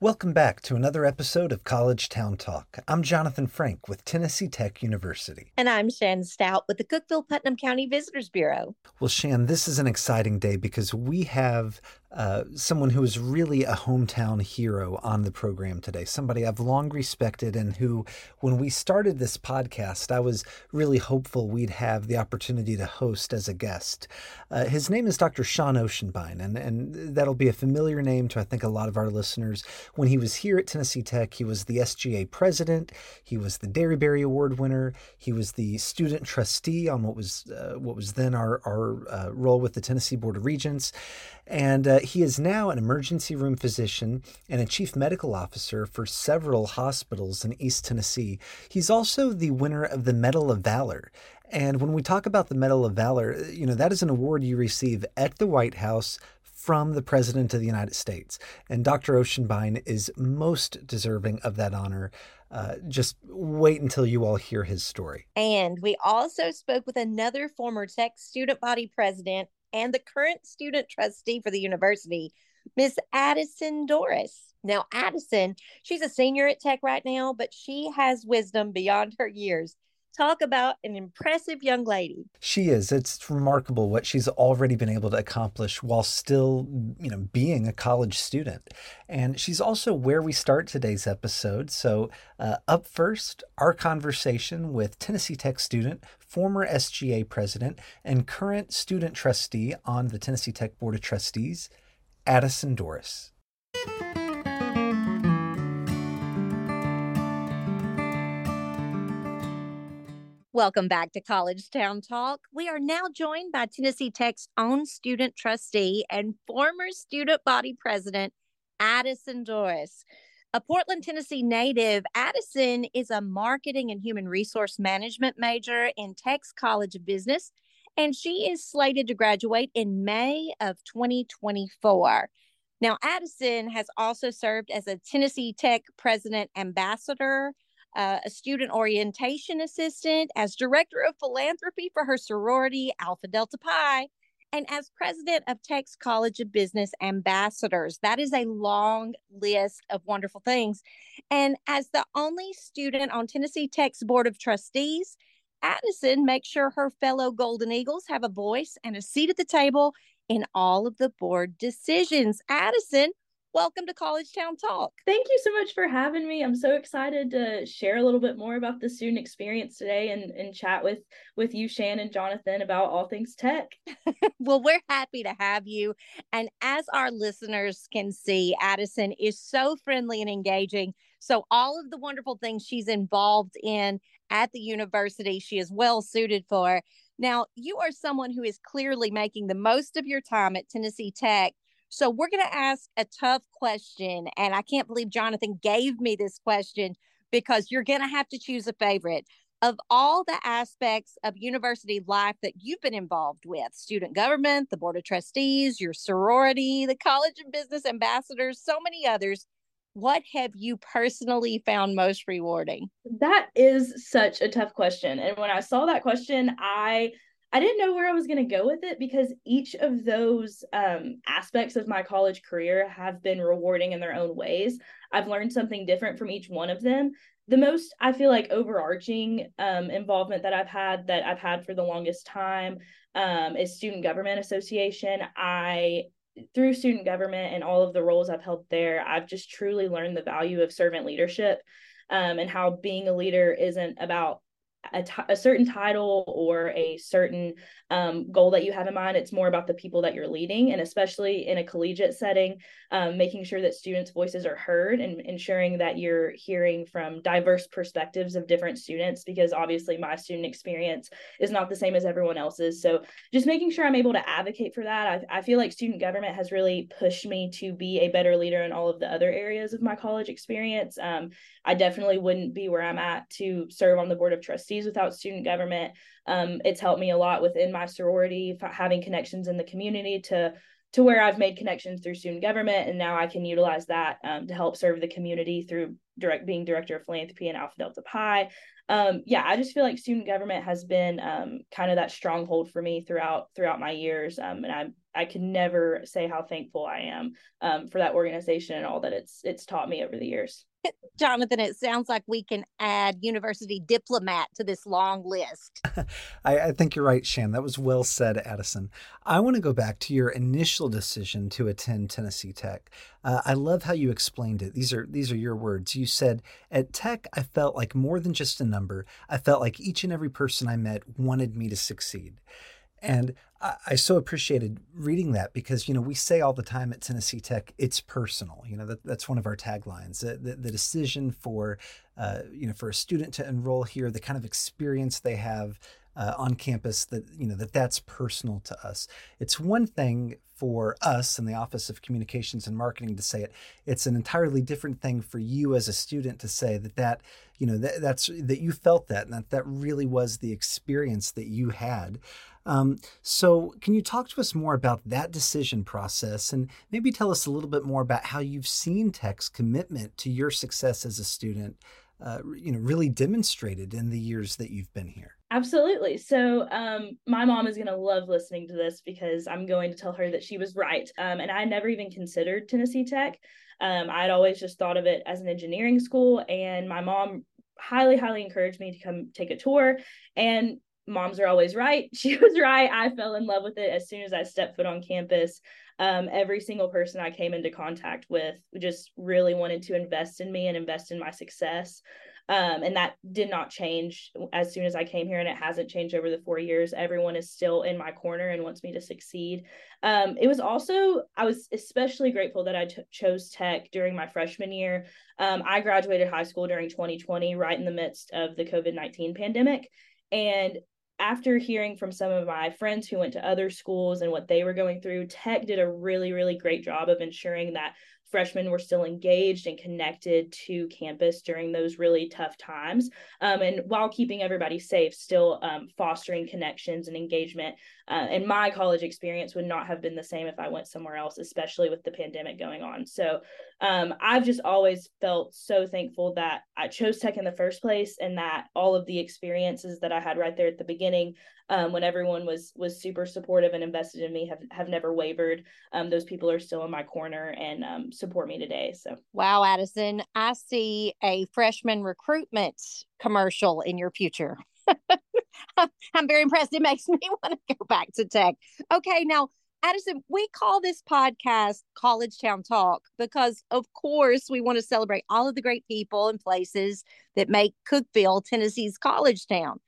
Welcome back to another episode of College Town Talk. I'm Jonathan Frank with Tennessee Tech University. And I'm Shan Stout with the Cookeville Putnam County Visitors Bureau. Well, Shan, this is an exciting day because we have uh, someone who is really a hometown hero on the program today, somebody I've long respected, and who, when we started this podcast, I was really hopeful we'd have the opportunity to host as a guest. Uh, his name is Dr. Sean Ochsenbein, and, and that'll be a familiar name to, I think, a lot of our listeners. When he was here at Tennessee Tech, he was the SGA president, he was the Derryberry Award winner, he was the student trustee on what was uh, what was then our, our uh, role with the Tennessee Board of Regents. And uh, he is now an emergency room physician and a chief medical officer for several hospitals in East Tennessee. He's also the winner of the Medal of Valor. And when we talk about the Medal of Valor, you know, that is an award you receive at the White House from the President of the United States. And Dr. Ochsenbein is most deserving of that honor. Uh, just wait until you all hear his story. And we also spoke with another former Tech student body president and the current student trustee for the university, Miss Addison Dorris. Now, Addison, she's a senior at Tech right now, but she has wisdom beyond her years. Talk about an impressive young lady. She is. It's remarkable what she's already been able to accomplish while still, you know, being a college student. And she's also where we start today's episode. So, uh, up first, our conversation with Tennessee Tech student, former SGA president, and current student trustee on the Tennessee Tech Board of Trustees, Addison Dorris. Welcome back to College Town Talk. We are now joined by Tennessee Tech's own student trustee and former student body president, Addison Dorris. A Portland, Tennessee native, Addison is a marketing and human resource management major in Tech's College of Business, and she is slated to graduate in May of 2024. Now, Addison has also served as a Tennessee Tech president ambassador, uh, a student orientation assistant, as director of philanthropy for her sorority, Alpha Delta Pi, and as president of Tech's College of Business ambassadors. That is a long list of wonderful things. And as the only student on Tennessee Tech's Board of Trustees, Addison makes sure her fellow Golden Eagles have a voice and a seat at the table in all of the board decisions. Addison, welcome to College Town Talk. Thank you so much for having me. I'm so excited to share a little bit more about the student experience today and, and chat with with you, Shan and Jonathan, about all things tech. well, we're happy to have you. And as our listeners can see, Addison is so friendly and engaging. So all of the wonderful things she's involved in at the university, she is well suited for. Now, you are someone who is clearly making the most of your time at Tennessee Tech so we're going to ask a tough question. And I can't believe Jonathan gave me this question because you're going to have to choose a favorite. Of all the aspects of university life that you've been involved with, student government, the board of trustees, your sorority, the college of business ambassadors, so many others, what have you personally found most rewarding? That is such a tough question. And when I saw that question, I I didn't know where I was going to go with it because each of those um, aspects of my college career have been rewarding in their own ways. I've learned something different from each one of them. The most I feel like overarching um, involvement that I've had that I've had for the longest time um, is Student Government Association. I through student government and all of the roles I've held there, I've just truly learned the value of servant leadership um, and how being a leader isn't about a, t- a certain title or a certain um, goal that you have in mind. It's more about the people that you're leading, and especially in a collegiate setting, um, making sure that students' voices are heard and ensuring that you're hearing from diverse perspectives of different students. Because obviously, my student experience is not the same as everyone else's. So, just making sure I'm able to advocate for that. I, I feel like student government has really pushed me to be a better leader in all of the other areas of my college experience. Um, I definitely wouldn't be where I'm at to serve on the board of trustees without student government. Um, it's helped me a lot within my sorority, having connections in the community to to where I've made connections through student government, and now I can utilize that um, to help serve the community through direct being director of philanthropy in Alpha Delta Pi. Um, yeah, I just feel like student government has been um, kind of that stronghold for me throughout throughout my years, um, and I I can never say how thankful I am um, for that organization and all that it's it's taught me over the years. Jonathan, it sounds like we can add university diplomat to this long list. I, I, think you're right, Shan. That was well said, Addison. I want to go back to your initial decision to attend Tennessee Tech. Uh, I love how you explained it. These are these are your words. You said at Tech, I felt like more than just a number. I felt like each and every person I met wanted me to succeed. And I, I, so appreciated reading that because, you know, we say all the time at Tennessee Tech, it's personal. You know, that, that's one of our taglines. The, the, the decision for, uh, you know, for a student to enroll here, the kind of experience they have uh, on campus that, you know, that that's personal to us. It's one thing for us in the Office of Communications and Marketing to say it. It's an entirely different thing for you as a student to say that that you know that that's that you felt that and that that really was the experience that you had. Um, so, can you talk to us more about that decision process and maybe tell us a little bit more about how you've seen Tech's commitment to your success as a student, uh, you know, really demonstrated in the years that you've been here? Absolutely. So, um, my mom is going to love listening to this because I'm going to tell her that she was right. Um, and I never even considered Tennessee Tech. Um, I'd always just thought of it as an engineering school, and my mom highly, highly encouraged me to come take a tour. And moms are always right. She was right. I fell in love with it as soon as I stepped foot on campus. Um, every single person I came into contact with just really wanted to invest in me and invest in my success. Um, and that did not change as soon as I came here, and it hasn't changed over the four years. Everyone is still in my corner and wants me to succeed. Um, it was also, I was especially grateful that I t- chose tech during my freshman year. Um, I graduated high school during 2020, right in the midst of the COVID 19 pandemic. And after hearing from some of my friends who went to other schools and what they were going through, Tech did a really, really great job of ensuring that freshmen were still engaged and connected to campus during those really tough times. Um, and while keeping everybody safe, still um, fostering connections and engagement. Uh, and my college experience would not have been the same if I went somewhere else, especially with the pandemic going on. So um, I've just always felt so thankful that I chose tech in the first place and that all of the experiences that I had right there at the beginning um, when everyone was was super supportive and invested in me have have never wavered. Um, those people are still in my corner and um, support me today. So wow, Addison, I see a freshman recruitment commercial in your future. I'm very impressed. It makes me want to go back to tech. Okay, now Addison, we call this podcast College Town Talk because, of course, we want to celebrate all of the great people and places that make Cookeville, Tennessee's college town.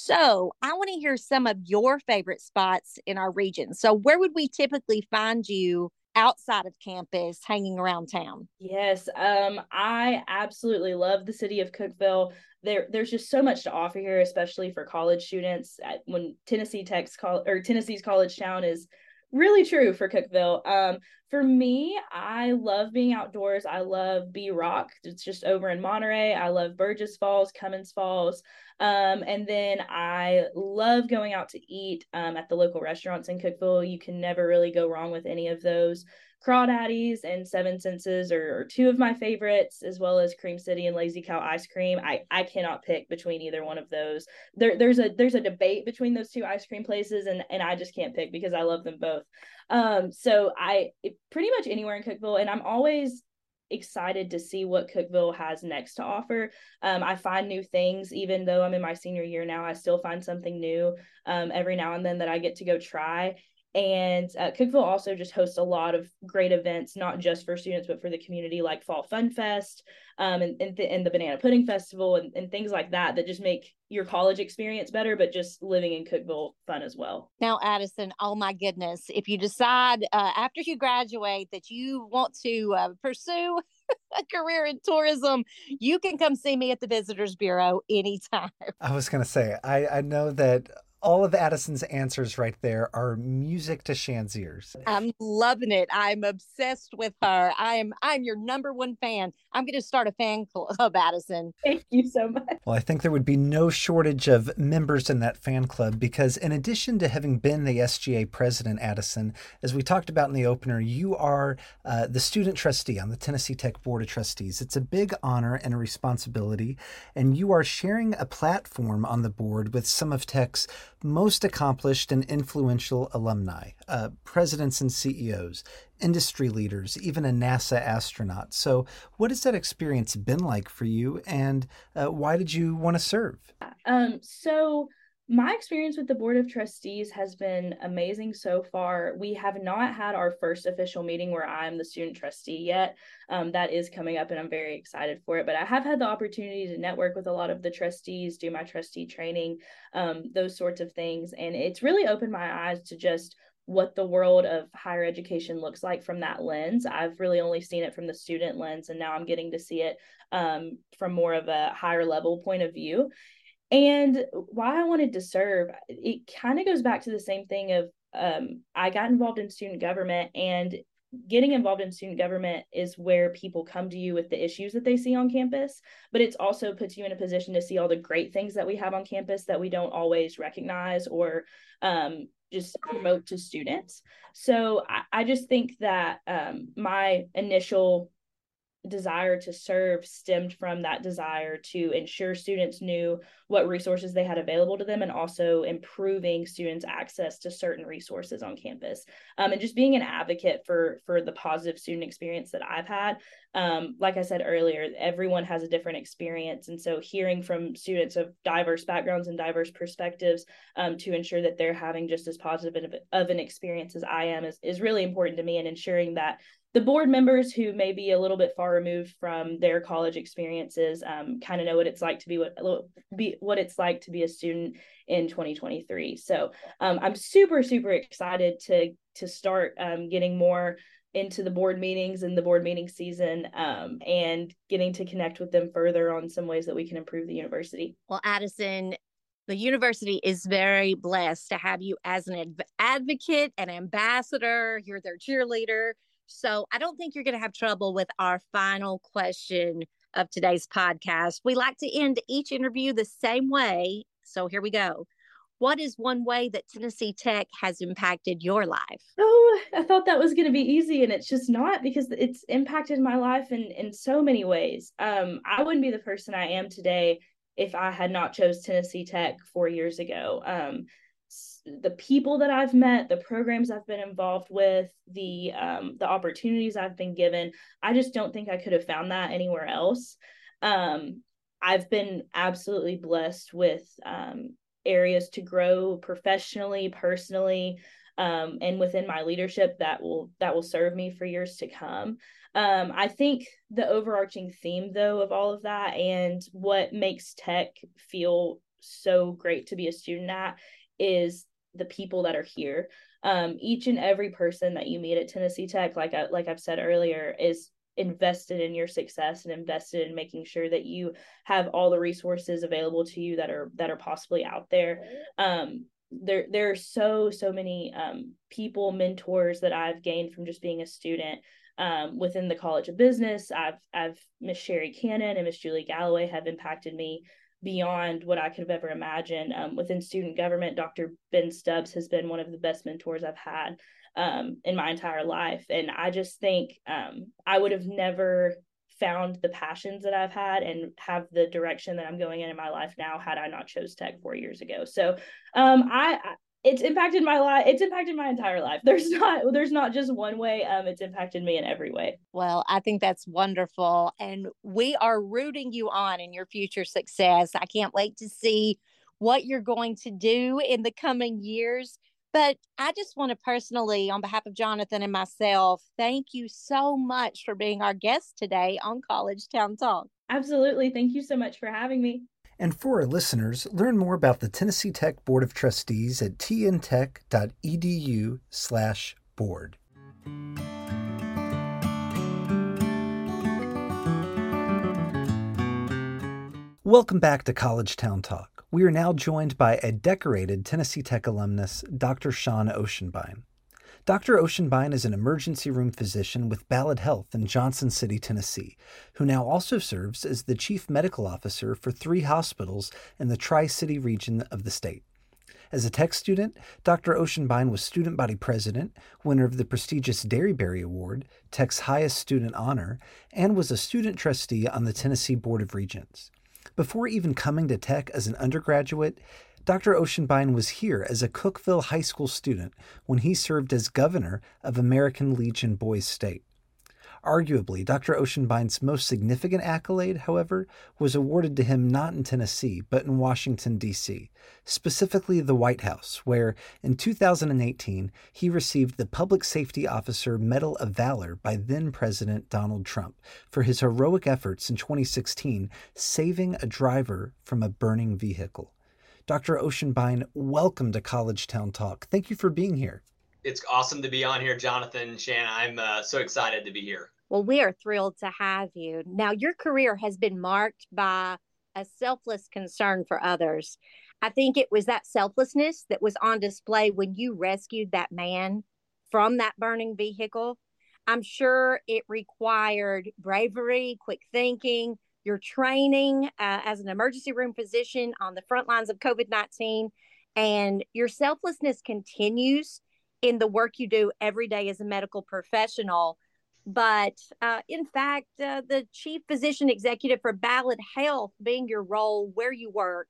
So I want to hear some of your favorite spots in our region. So where would we typically find you outside of campus hanging around town? Yes, um, I absolutely love the city of Cookeville. There, there's just so much to offer here, especially for college students. At, When Tennessee Tech's call or Tennessee's college town is really true for Cookeville. Um, for me, I love being outdoors. I love Bee Rock. It's just over in Monterey. I love Burgess Falls, Cummins Falls. Um, and then I love going out to eat um, at the local restaurants in Cookeville. You can never really go wrong with any of those. Crawdaddies and Seven Senses are, are, two of my favorites, as well as Cream City and Lazy Cow ice cream. I, I cannot pick between either one of those. There there's a there's a debate between those two ice cream places, and and I just can't pick because I love them both. Um, so I pretty much anywhere in Cookeville, and I'm always excited to see what Cookeville has next to offer. Um, I find new things, even though I'm in my senior year now, I still find something new um, every now and then that I get to go try. And uh, Cookeville also just hosts a lot of great events, not just for students, but for the community, like Fall Fun Fest um, and, and, and the Banana Pudding Festival and, and things like that, that just make your college experience better, but just living in Cookeville fun as well. Now, Addison, oh my goodness, if you decide uh, after you graduate that you want to uh, pursue a career in tourism, you can come see me at the Visitors Bureau anytime. I was going to say, I, I know that all of Addison's answers right there are music to Shan's ears. I'm loving it. I'm obsessed with her. I'm I'm your number one fan. I'm going to start a fan club, Addison. Thank you so much. Well, I think there would be no shortage of members in that fan club because, in addition to having been the SGA president, Addison, as we talked about in the opener, you are uh, the student trustee on the Tennessee Tech Board of Trustees. It's a big honor and a responsibility, and you are sharing a platform on the board with some of Tech's most accomplished and influential alumni, uh, presidents and CEOs, industry leaders, even a NASA astronaut. So, what has that experience been like for you, and uh, why did you want to serve? Um, so my experience with the board of trustees has been amazing so far. We have not had our first official meeting where I'm the student trustee yet. Um, that is coming up, and I'm very excited for it. But I have had the opportunity to network with a lot of the trustees, do my trustee training, um, those sorts of things. And it's really opened my eyes to just what the world of higher education looks like from that lens. I've really only seen it from the student lens, and now I'm getting to see it um, from more of a higher level point of view. And why I wanted to serve, it kind of goes back to the same thing of um, I got involved in student government and getting involved in student government is where people come to you with the issues that they see on campus but it's also puts you in a position to see all the great things that we have on campus that we don't always recognize or um, just promote to students. So i, I just think that um, my initial desire to serve stemmed from that desire to ensure students knew what resources they had available to them and also improving students access to certain resources on campus. Um, and just being an advocate for for the positive student experience that i've had um, like i said earlier everyone has a different experience. And so hearing from students of diverse backgrounds and diverse perspectives um, to ensure that they're having just as positive of an experience as i am is, is really important to me and ensuring that the board members who may be a little bit far removed from their college experiences um, kind of know what it's like to be what be what it's like to be a student in 2023 so um, i'm super super excited to to start um, getting more into the board meetings and the board meeting season um, and getting to connect with them further on some ways that we can improve the university. Well addison the university is very blessed to have you as an advocate and ambassador. You're their cheerleader so I don't think you're going to have trouble with our final question of today's podcast. We like to end each interview the same way. So here we go. What is one way that Tennessee Tech has impacted your life? Oh, I thought that was going to be easy, and it's just not because it's impacted my life in in so many ways. Um, I wouldn't be the person I am today if I had not chose Tennessee Tech four years ago. Um, the people that I've met, the programs I've been involved with, the um, the opportunities I've been given. I just don't think I could have found that anywhere else. Um, I've been absolutely blessed with um, areas to grow professionally, personally, um, and within my leadership that will that will serve me for years to come. Um, I think the overarching theme, though, of all of that and what makes tech feel so great to be a student at is the people that are here. Um, each and every person that you meet at Tennessee Tech, like I, like I've said earlier, is invested in your success and invested in making sure that you have all the resources available to you that are that are possibly out there. Um, there there are so so many um, people mentors that I've gained from just being a student um, within the College of Business. I've I've Miss Sherry Cannon and Miss Julie Galloway have impacted me beyond what I could have ever imagined. Um, within student government, Dr. Ben Stubbs has been one of the best mentors I've had um, in my entire life. And I just think um, I would have never found the passions that I've had and have the direction that I'm going in in my life now had I not chose tech four years ago. So um, I, it's impacted my life it's impacted my entire life. There's not there's not just one way um it's impacted me in every way. Well i think that's wonderful and we are rooting you on in your future success. I can't wait to see what you're going to do in the coming years but i just want to personally on behalf of jonathan and myself thank you so much for being our guest today on college town talk. Absolutely. Thank you so much for having me and for our listeners, learn more about the Tennessee Tech Board of Trustees at tntech.edu slash board. Welcome back to College Town Talk. We are now joined by a decorated Tennessee Tech alumnus, Dr. Sean Ochsenbein. Dr. Ochsenbein is an emergency room physician with Ballad Health in Johnson City, Tennessee, who now also serves as the chief medical officer for three hospitals in the Tri City region of the state. As a Tech student, Dr. Ochsenbein was student body president, winner of the prestigious Derryberry Award, Tech's highest student honor, and was a student trustee on the Tennessee Board of Regents. Before even coming to Tech as an undergraduate, Dr. Ochsenbein was here as a Cookeville High School student when he served as governor of American Legion Boys State. Arguably, Dr. Ochsenbein's most significant accolade, however, was awarded to him not in Tennessee, but in Washington, D.C., specifically the White House, where in 2018 he received the Public Safety Officer Medal of Valor by then President Donald Trump for his heroic efforts in 2016 saving a driver from a burning vehicle. Dr. Ochsenbein, welcome to College Town Talk. Thank you for being here it's awesome to be on here, Jonathan. Shannon, I'm uh, so excited to be here. Well, we are thrilled to have you. Now, your career has been marked by a selfless concern for others. I think it was that selflessness that was on display when you rescued that man from that burning vehicle. I'm sure it required bravery, quick thinking, your training uh, as an emergency room physician on the front lines of COVID 19, and your selflessness continues in the work you do every day as a medical professional. But uh, in fact, uh, the chief physician executive for Ballad Health, being your role where you work,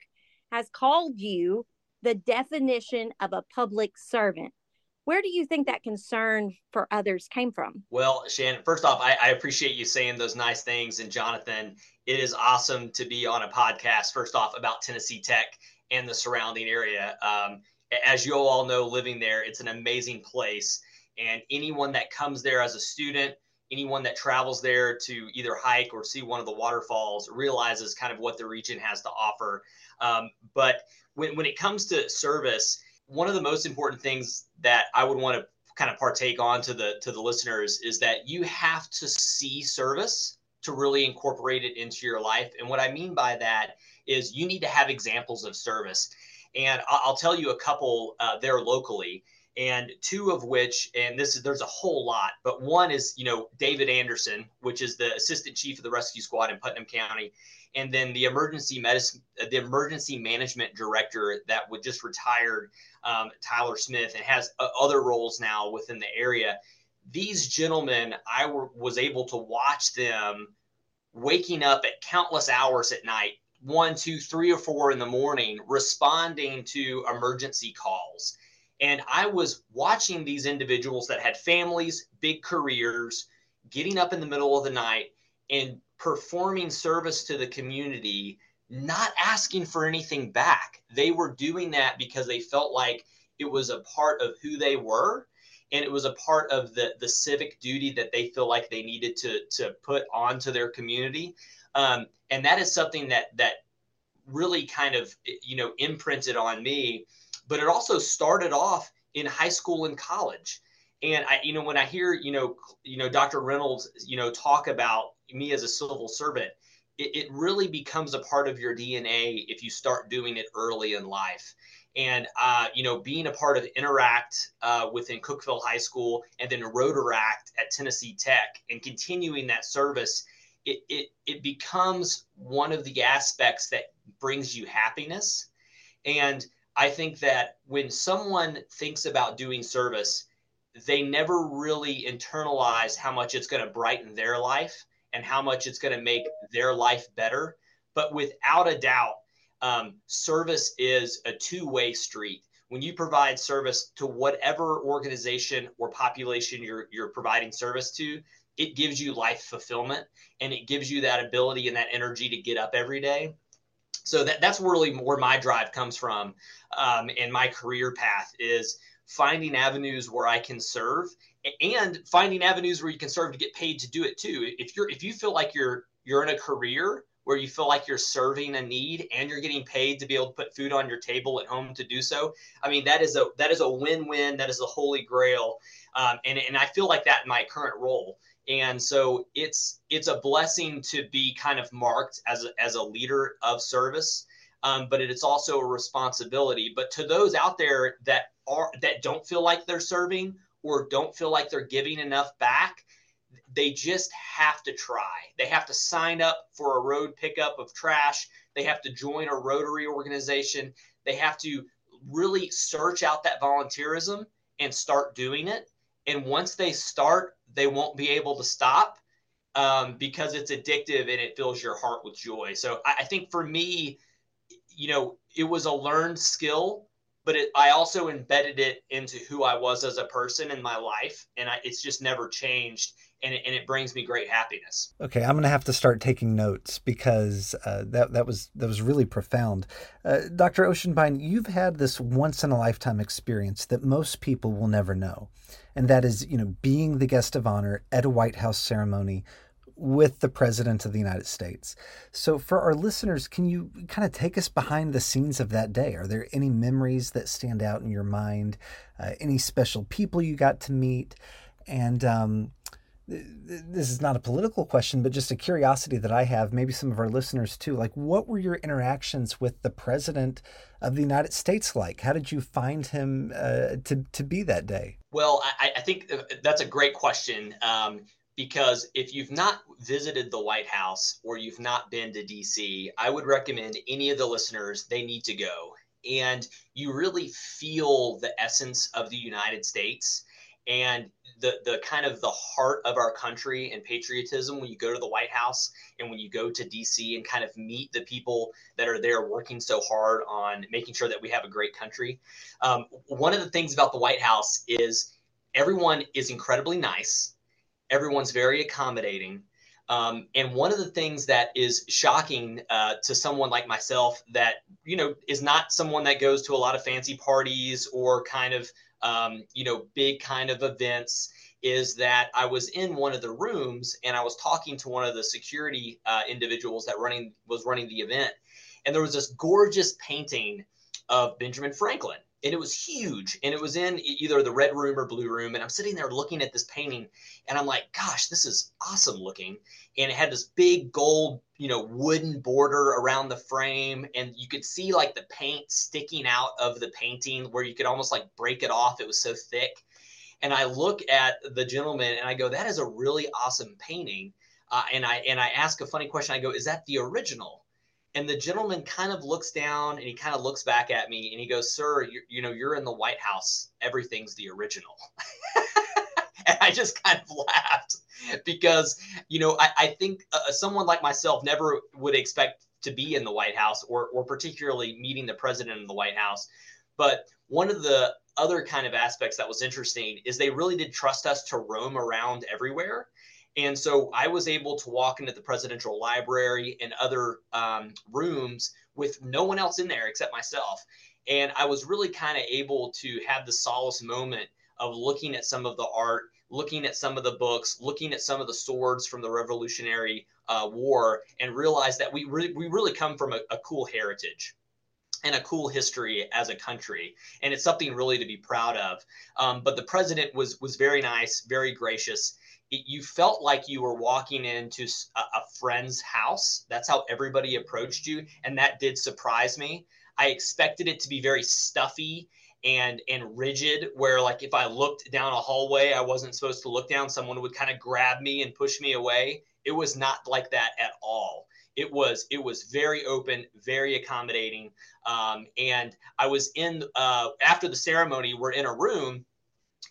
has called you the definition of a public servant. Where do you think that concern for others came from? Well, Shannon, first off, I, I, appreciate you saying those nice things. And Jonathan, it is awesome to be on a podcast, first off, about Tennessee Tech and the surrounding area. Um, as you all know, living there, it's an amazing place. And anyone that comes there as a student, anyone that travels there to either hike or see one of the waterfalls realizes kind of what the region has to offer. Um, but when, when it comes to service, one of the most important things that I would want to kind of partake on to the to the listeners is that you have to see service to really incorporate it into your life. And what I mean by that is you need to have examples of service. And I'll tell you a couple uh, there locally, and two of which, and this is there's a whole lot, but one is you know David Anderson, which is the assistant chief of the rescue squad in Putnam County, and then the emergency medicine, the emergency management director that would just retired, um, Tyler Smith, and has uh, other roles now within the area. These gentlemen, I was able to watch them waking up at countless hours at night one, two, three, or four in the morning responding to emergency calls. And I was watching these individuals that had families, big careers, getting up in the middle of the night and performing service to the community, not asking for anything back. They were doing that because they felt like it was a part of who they were and it was a part of the the civic duty that they feel like they needed to to put onto their community. Um, and that is something that that really kind of you know imprinted on me. But it also started off in high school and college. And i you know when i hear you know you know dr reynolds you know talk about me as a civil servant it, it really becomes a part of your dna if you start doing it early in life and uh, you know being a part of interact uh, within cookeville high school and then rotaract at tennessee tech and continuing that service it, it, it becomes one of the aspects that brings you happiness. And I think that when someone thinks about doing service, they never really internalize how much it's going to brighten their life and how much it's going to make their life better. But without a doubt, um, service is a two way street. When you provide service to whatever organization or population you're, you're providing service to, it gives you life fulfillment and it gives you that ability and that energy to get up every day so that, that's really where my drive comes from um, and my career path is finding avenues where i can serve and finding avenues where you can serve to get paid to do it too if you're if you feel like you're you're in a career where you feel like you're serving a need and you're getting paid to be able to put food on your table at home to do so i mean that is a that is a win-win that is the holy grail um, and, and i feel like that in my current role and so it's it's a blessing to be kind of marked as a, as a leader of service um, but it's also a responsibility. But to those out there that are that don't feel like they're serving or don't feel like they're giving enough back, they just have to try. They have to sign up for a road pickup of trash. They have to join a Rotary organization. They have to really search out that volunteerism and start doing it. And once they start, they won't be able to stop um, because it's addictive and it fills your heart with joy. So I, I think for me, you know, it was a learned skill, but it, I also embedded it into who I was as a person in my life, and I, it's just never changed. And it, and it, brings me great happiness. Okay, I'm gonna have to start taking notes because uh, that that was that was really profound. Uh, Dr. Ochsenbein. you've had this once in a lifetime experience that most people will never know, and that is, you know, being the guest of honor at a White House ceremony with the President of the United States. So, for our listeners, can you kind of take us behind the scenes of that day? Are there any memories that stand out in your mind? Uh, any special people you got to meet? And um, this is not a political question, but just a curiosity that I have, maybe some of our listeners too. Like, what were your interactions with the President of the United States like? How did you find him uh, to, to be that day? Well, I, I think that's a great question. Um, because if you've not visited the White House or you've not been to DC, I would recommend any of the listeners, they need to go. And you really feel the essence of the United States and the, the kind of the heart of our country and patriotism when you go to the White House and when you go to DC and kind of meet the people that are there working so hard on making sure that we have a great country. Um, one of the things about the White House is everyone is incredibly nice everyone's very accommodating. Um, and one of the things that is shocking uh, to someone like myself that, you know, is not someone that goes to a lot of fancy parties or kind of, um, you know, big kind of events is that I was in one of the rooms and I was talking to one of the security uh, individuals that running was running the event. And there was this gorgeous painting of Benjamin Franklin and it was huge and it was in either the red room or blue room and i'm sitting there looking at this painting and i'm like gosh this is awesome looking and it had this big gold you know wooden border around the frame and you could see like the paint sticking out of the painting where you could almost like break it off it was so thick and i look at the gentleman and i go that is a really awesome painting uh, and i and i ask a funny question i go is that the original and the gentleman kind of looks down and he kind of looks back at me and he goes, Sir, you, you know, you're in the White House. Everything's the original. and I just kind of laughed because, you know, I, I think uh, someone like myself never would expect to be in the White House or, or particularly meeting the president in the White House. But one of the other kind of aspects that was interesting is they really did trust us to roam around everywhere. And so I was able to walk into the presidential library and other um, rooms with no one else in there except myself. And I was really kind of able to have the solace moment of looking at some of the art, looking at some of the books, looking at some of the swords from the Revolutionary uh, War, and realize that we, re- we really come from a, a cool heritage and a cool history as a country, and it's something really to be proud of. Um, but the president was was very nice, very gracious, it, you felt like you were walking into a, a friend's house. That's how everybody approached you, and that did surprise me. I expected it to be very stuffy and and rigid where like if i looked down a hallway i wasn't supposed to look down someone would kind of grab me and push me away it was not like that at all it was it was very open very accommodating um, and i was in uh, after the ceremony we're in a room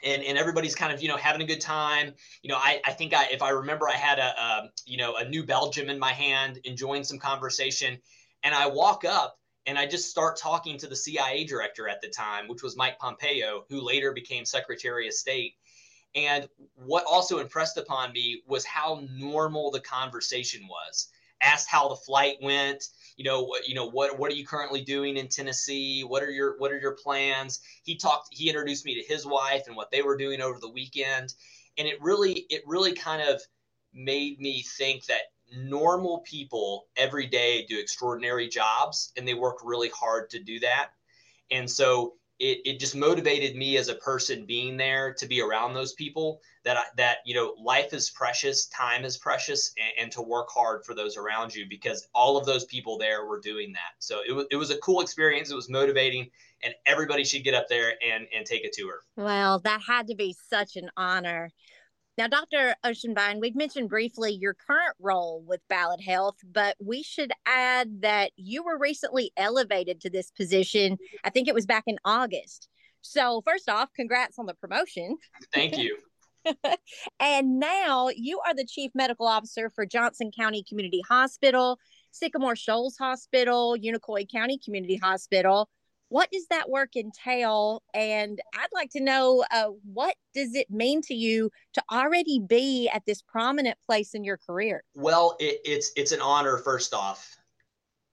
and, and everybody's kind of you know having a good time. You know i, I think i if i remember i had a, a you know a new belgium in my hand enjoying some conversation. And i walk up and i just start talking to the cia director at the time which was mike pompeo who later became secretary of state. And what also impressed upon me was how normal the conversation was asked how the flight went you know you know what what are you currently doing in Tennessee? What are your what are your plans? He talked he introduced me to his wife and what they were doing over the weekend. And it really it really kind of made me think that normal people every day do extraordinary jobs and they work really hard to do that. And so it, it just motivated me as a person being there to be around those people that I, that you know life is precious time is precious and, and, to work hard for those around you because all of those people there were doing that. So it was, it was a cool experience. It was motivating and everybody should get up there and and take a tour. Well that had to be such an honor now, Dr. Ochsenbein, we've mentioned briefly your current role with Ballad Health, but we should add that you were recently elevated to this position. I think it was back in August. So, first off, congrats on the promotion. Thank you. and now you are the Chief Medical Officer for Johnson County Community Hospital, Sycamore Shoals Hospital, Unicoi County Community Hospital, what does that work entail? And i'd like to know uh, what does it mean to you to already be at this prominent place in your career? Well it, it's it's an honor first off.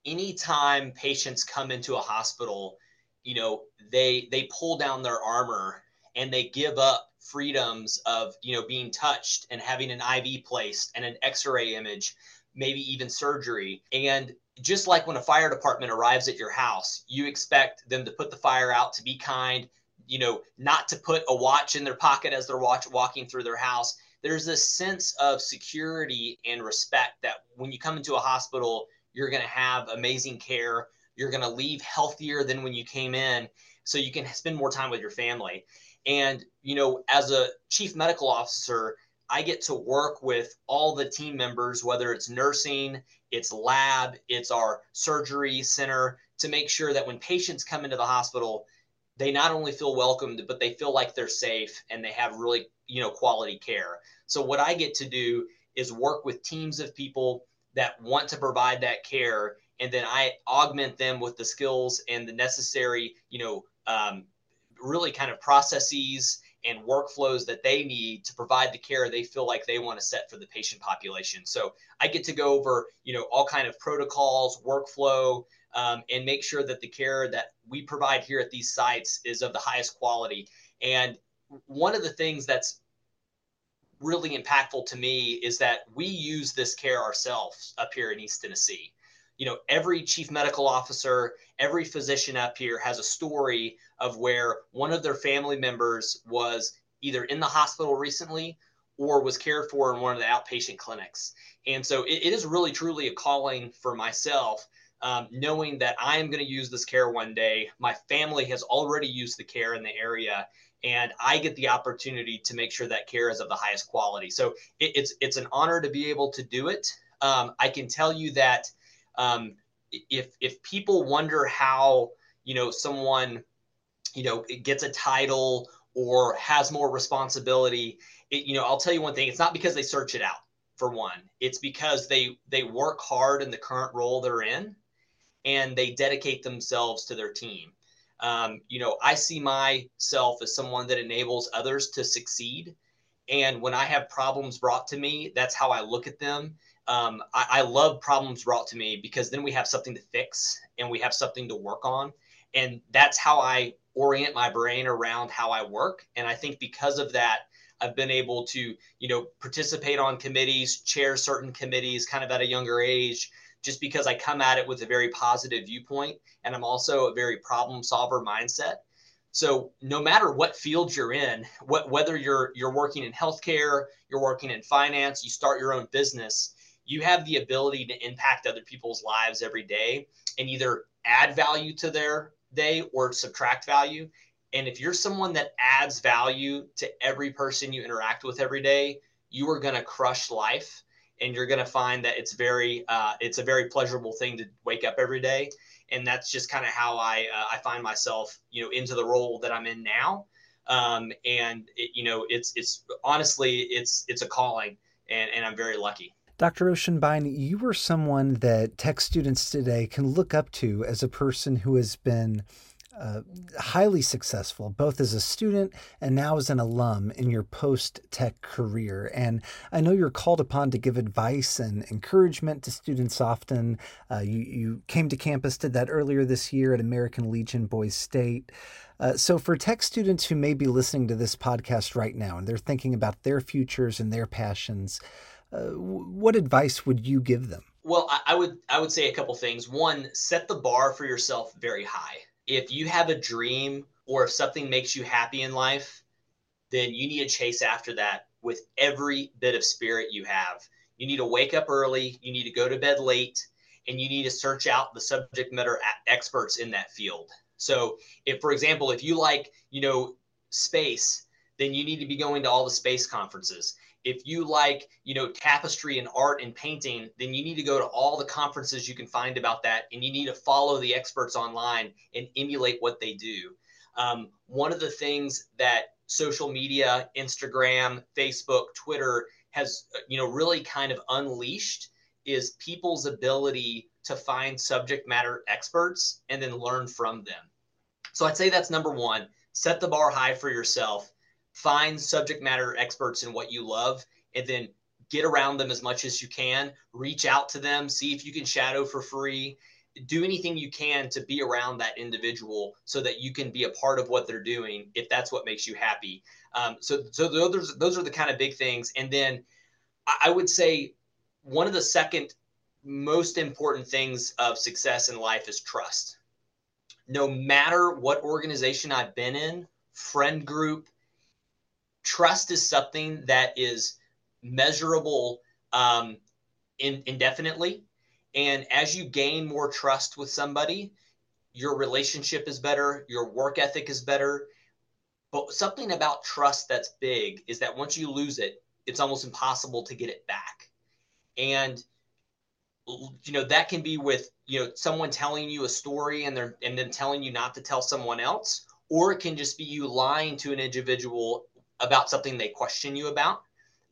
Anytime patients come into a hospital you know they they pull down their armor and they give up freedoms of you know being touched and having an iv placed and an x-ray image maybe even surgery. And just like when a fire department arrives at your house, you expect them to put the fire out, to be kind, you know, not to put a watch in their pocket as they're watch, walking through their house. There's this sense of security and respect that when you come into a hospital, you're going to have amazing care. You're going to leave healthier than when you came in, so you can spend more time with your family. And, you know, as a chief medical officer, I get to work with all the team members, whether it's nursing, it's lab, it's our surgery center, to make sure that when patients come into the hospital, they not only feel welcomed, but they feel like they're safe and they have really, you know, quality care. So what I get to do is work with teams of people that want to provide that care, and then I augment them with the skills and the necessary, you know, um, really kind of processes and workflows that they need to provide the care they feel like they want to set for the patient population. So I get to go over, you know, all kind of protocols, workflow, um, and make sure that the care that we provide here at these sites is of the highest quality. And one of the things that's really impactful to me is that we use this care ourselves up here in East Tennessee you know every chief medical officer every physician up here has a story of where one of their family members was either in the hospital recently or was cared for in one of the outpatient clinics. And so it, it is really truly a calling for myself um, knowing that i am going to use this care one day. My family has already used the care in the area and i get the opportunity to make sure that care is of the highest quality. So it, it's it's an honor to be able to do it. Um, i can tell you that um, if if people wonder how you know someone you know gets a title or has more responsibility it, you know i'll tell you one thing. It's not because they search it out for one. It's because they they work hard in the current role they're in and they dedicate themselves to their team. Um, you know i see myself as someone that enables others to succeed. And when i have problems brought to me that's how i look at them um, I, I love problems brought to me because then we have something to fix and we have something to work on. And that's how I orient my brain around how I work. And I think because of that, I've been able to, you know, participate on committees, chair certain committees kind of at a younger age, just because I come at it with a very positive viewpoint. And I'm also a very problem solver mindset. So no matter what field you're in, what, whether you're you're working in healthcare, you're working in finance, you start your own business, you have the ability to impact other people's lives every day and either add value to their day or subtract value. And if you're someone that adds value to every person you interact with every day, you are going to crush life and you're going to find that it's very uh, it's a very pleasurable thing to wake up every day and that's just kind of how I uh, I find myself you know into the role that I'm in now um, and it, you know it's it's honestly it's it's a calling and, and I'm very lucky. Dr. Ochsenbein, you were someone that tech students today can look up to as a person who has been uh, highly successful, both as a student and now as an alum in your post tech career. And I know you're called upon to give advice and encouragement to students often. Uh, you, you came to campus, did that earlier this year at American Legion Boys State. Uh, so, for tech students who may be listening to this podcast right now and they're thinking about their futures and their passions, uh, what advice would you give them? Well, I would I would say a couple things. One, set the bar for yourself very high. If you have a dream or if something makes you happy in life, then you need to chase after that with every bit of spirit you have. You need to wake up early, you need to go to bed late, and you need to search out the subject matter experts in that field. So, if for example, if you like, you know, space, then you need to be going to all the space conferences. If you like, you know, tapestry and art and painting, then you need to go to all the conferences you can find about that, and you need to follow the experts online and emulate what they do. Um, one of the things that social media, Instagram, Facebook, Twitter has, you know, really kind of unleashed is people's ability to find subject matter experts and then learn from them. So I'd say that's number one. Set the bar high for yourself. Find subject matter experts in what you love, and then get around them as much as you can. Reach out to them, see if you can shadow for free. Do anything you can to be around that individual so that you can be a part of what they're doing if that's what makes you happy. Um, so, so those those are the kind of big things. And then I would say one of the second most important things of success in life is trust. No matter what organization I've been in, friend group, trust is something that is measurable um, in, indefinitely. And as you gain more trust with somebody, your relationship is better, your work ethic is better. But something about trust that's big is that once you lose it, it's almost impossible to get it back. And you know that can be with you know someone telling you a story and they're and then telling you not to tell someone else or it can just be you lying to an individual about something they question you about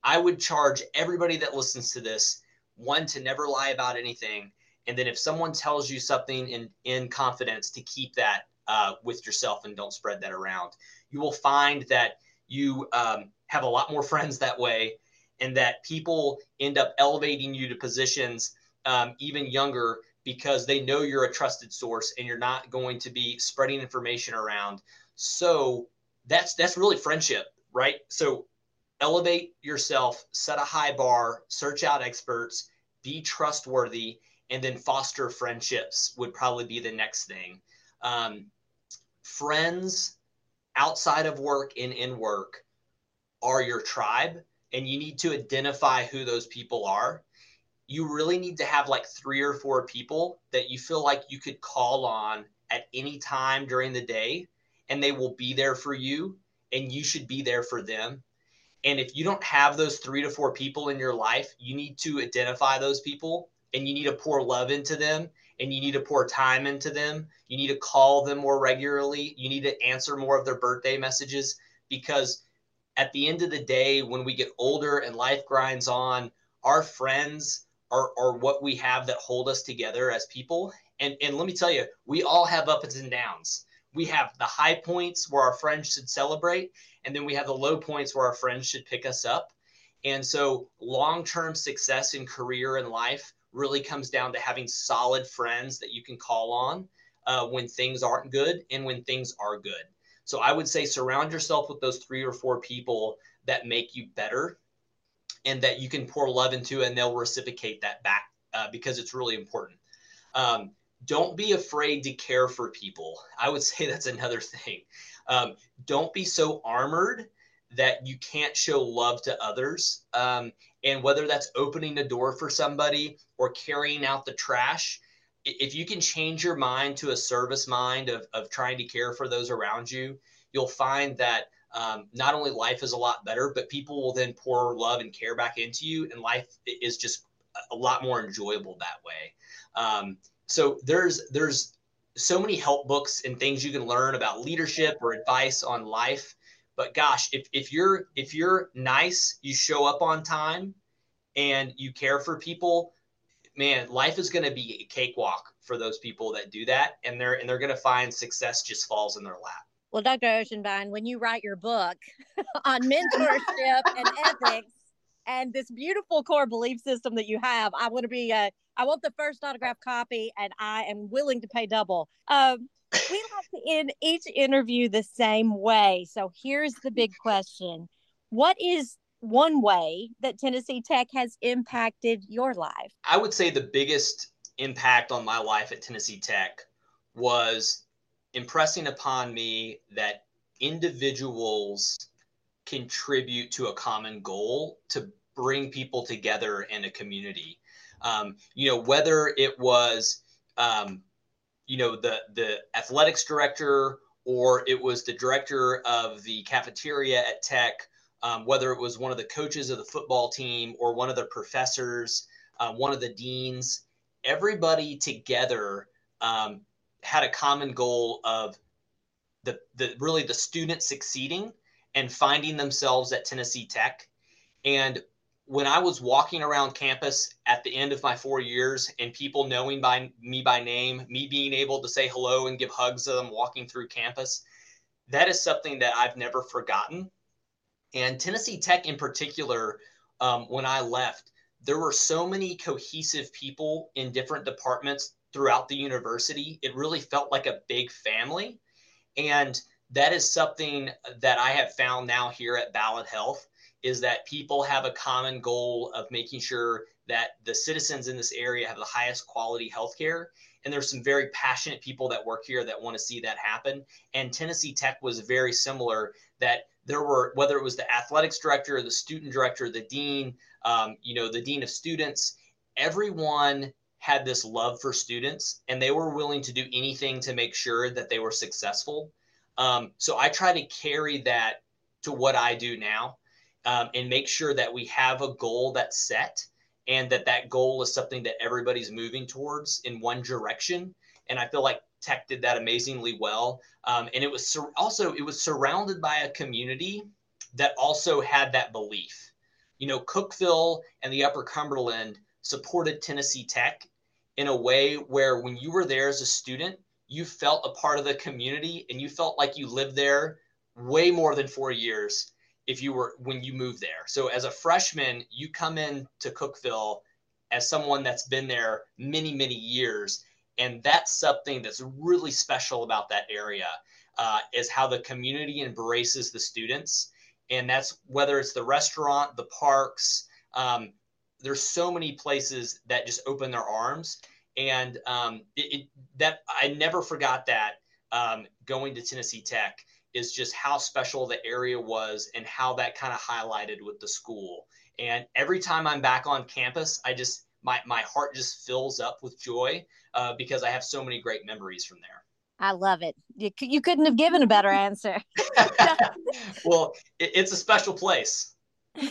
i would charge everybody that listens to this one to never lie about anything and then if someone tells you something in in confidence to keep that uh, with yourself and don't spread that around you will find that you um, have a lot more friends that way and that people end up elevating you to positions um, even younger because they know you're a trusted source and you're not going to be spreading information around. So that's that's really friendship, right? So elevate yourself, set a high bar, search out experts, be trustworthy, and then foster friendships would probably be the next thing. Um, friends outside of work and in work are your tribe, and you need to identify who those people are you really need to have like three or four people that you feel like you could call on at any time during the day and they will be there for you and you should be there for them. And if you don't have those three to four people in your life, you need to identify those people and you need to pour love into them and you need to pour time into them. You need to call them more regularly. You need to answer more of their birthday messages because at the end of the day, when we get older and life grinds on, our friends are, are what we have that hold us together as people. And, and let me tell you, we all have ups and downs. We have the high points where our friends should celebrate, and then we have the low points where our friends should pick us up. And so, long term success in career and life really comes down to having solid friends that you can call on uh, when things aren't good and when things are good. So, I would say surround yourself with those three or four people that make you better and that you can pour love into and they'll reciprocate that back uh, because it's really important. Um, don't be afraid to care for people. I would say that's another thing. Um, don't be so armored that you can't show love to others. Um, and whether that's opening the door for somebody or carrying out the trash, if you can change your mind to a service mind of, of trying to care for those around you, you'll find that um, not only life is a lot better, but people will then pour love and care back into you, and life is just a lot more enjoyable that way. Um, so there's there's so many help books and things you can learn about leadership or advice on life. But gosh, if, if you're if you're nice, you show up on time, and you care for people, man, life is going to be a cakewalk for those people that do that, and they're and they're going to find success just falls in their lap. Well, Dr. Ochsenbein, when you write your book on mentorship and ethics and this beautiful core belief system that you have, I want to be, uh, I want the first autograph copy and I am willing to pay double. Um, we like to end each interview the same way. So here's the big question What is one way that Tennessee Tech has impacted your life? I would say the biggest impact on my life at Tennessee Tech was impressing upon me that individuals contribute to a common goal to bring people together in a community. Um, you know, whether it was, um, you know, the the athletics director or it was the director of the cafeteria at Tech, um, whether it was one of the coaches of the football team or one of the professors, uh, one of the deans, everybody together um, had a common goal of the, the really the student succeeding and finding themselves at Tennessee Tech. And when I was walking around campus at the end of my four years and people knowing by me by name, me being able to say hello and give hugs to them walking through campus, that is something that I've never forgotten. And Tennessee Tech in particular, um, when I left, there were so many cohesive people in different departments throughout the university. It really felt like a big family. And that is something that I have found now here at Ballad Health is that people have a common goal of making sure that the citizens in this area have the highest quality healthcare. And there's some very passionate people that work here that want to see that happen. And Tennessee Tech was very similar that there were, whether it was the athletics director, the student director, the dean, um, you know, the dean of students, everyone had this love for students and they were willing to do anything to make sure that they were successful. Um, so I try to carry that to what I do now um, and make sure that we have a goal that's set and that that goal is something that everybody's moving towards in one direction. And I feel like Tech did that amazingly well. Um, and it was sur- also it was surrounded by a community that also had that belief. You know, Cookeville and the Upper Cumberland supported Tennessee Tech in a way where when you were there as a student, you felt a part of the community and you felt like you lived there way more than four years if you were when you moved there. So as a freshman, you come in to Cookeville as someone that's been there many, many years. And that's something that's really special about that area uh, is how the community embraces the students. And that's whether it's the restaurant, the parks, um, there's so many places that just open their arms. And um, it, it, that I never forgot that um, going to Tennessee Tech is just how special the area was and how that kind of highlighted with the school. And every time I'm back on campus, I just my my heart just fills up with joy uh, because I have so many great memories from there. I love it. You, you couldn't have given a better answer. well, it, it's a special place.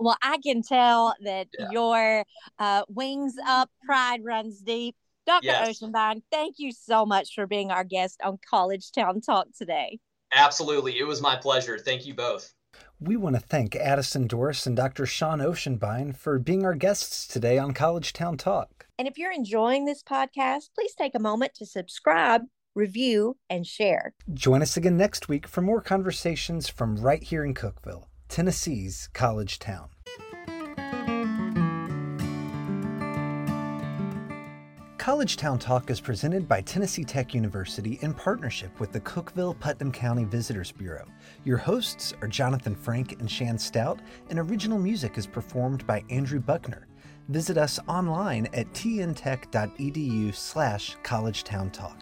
well, I can tell that yeah. your uh, wings up, pride runs deep. Dr. Yes. Ochsenbein, thank you so much for being our guest on College Town Talk today. Absolutely. It was my pleasure. Thank you both. We want to thank Addison Dorris and Dr. Sean Ochsenbein for being our guests today on College Town Talk. And if you're enjoying this podcast, please take a moment to subscribe, review, and share. Join us again next week for more conversations from right here in Cookeville, Tennessee's College Town. College Town Talk is presented by Tennessee Tech University in partnership with the Cookeville Putnam County Visitors Bureau. Your hosts are Jonathan Frank and Shan Stout, and original music is performed by Andrew Buckner. Visit us online at tntech.edu slash collegetowntalk.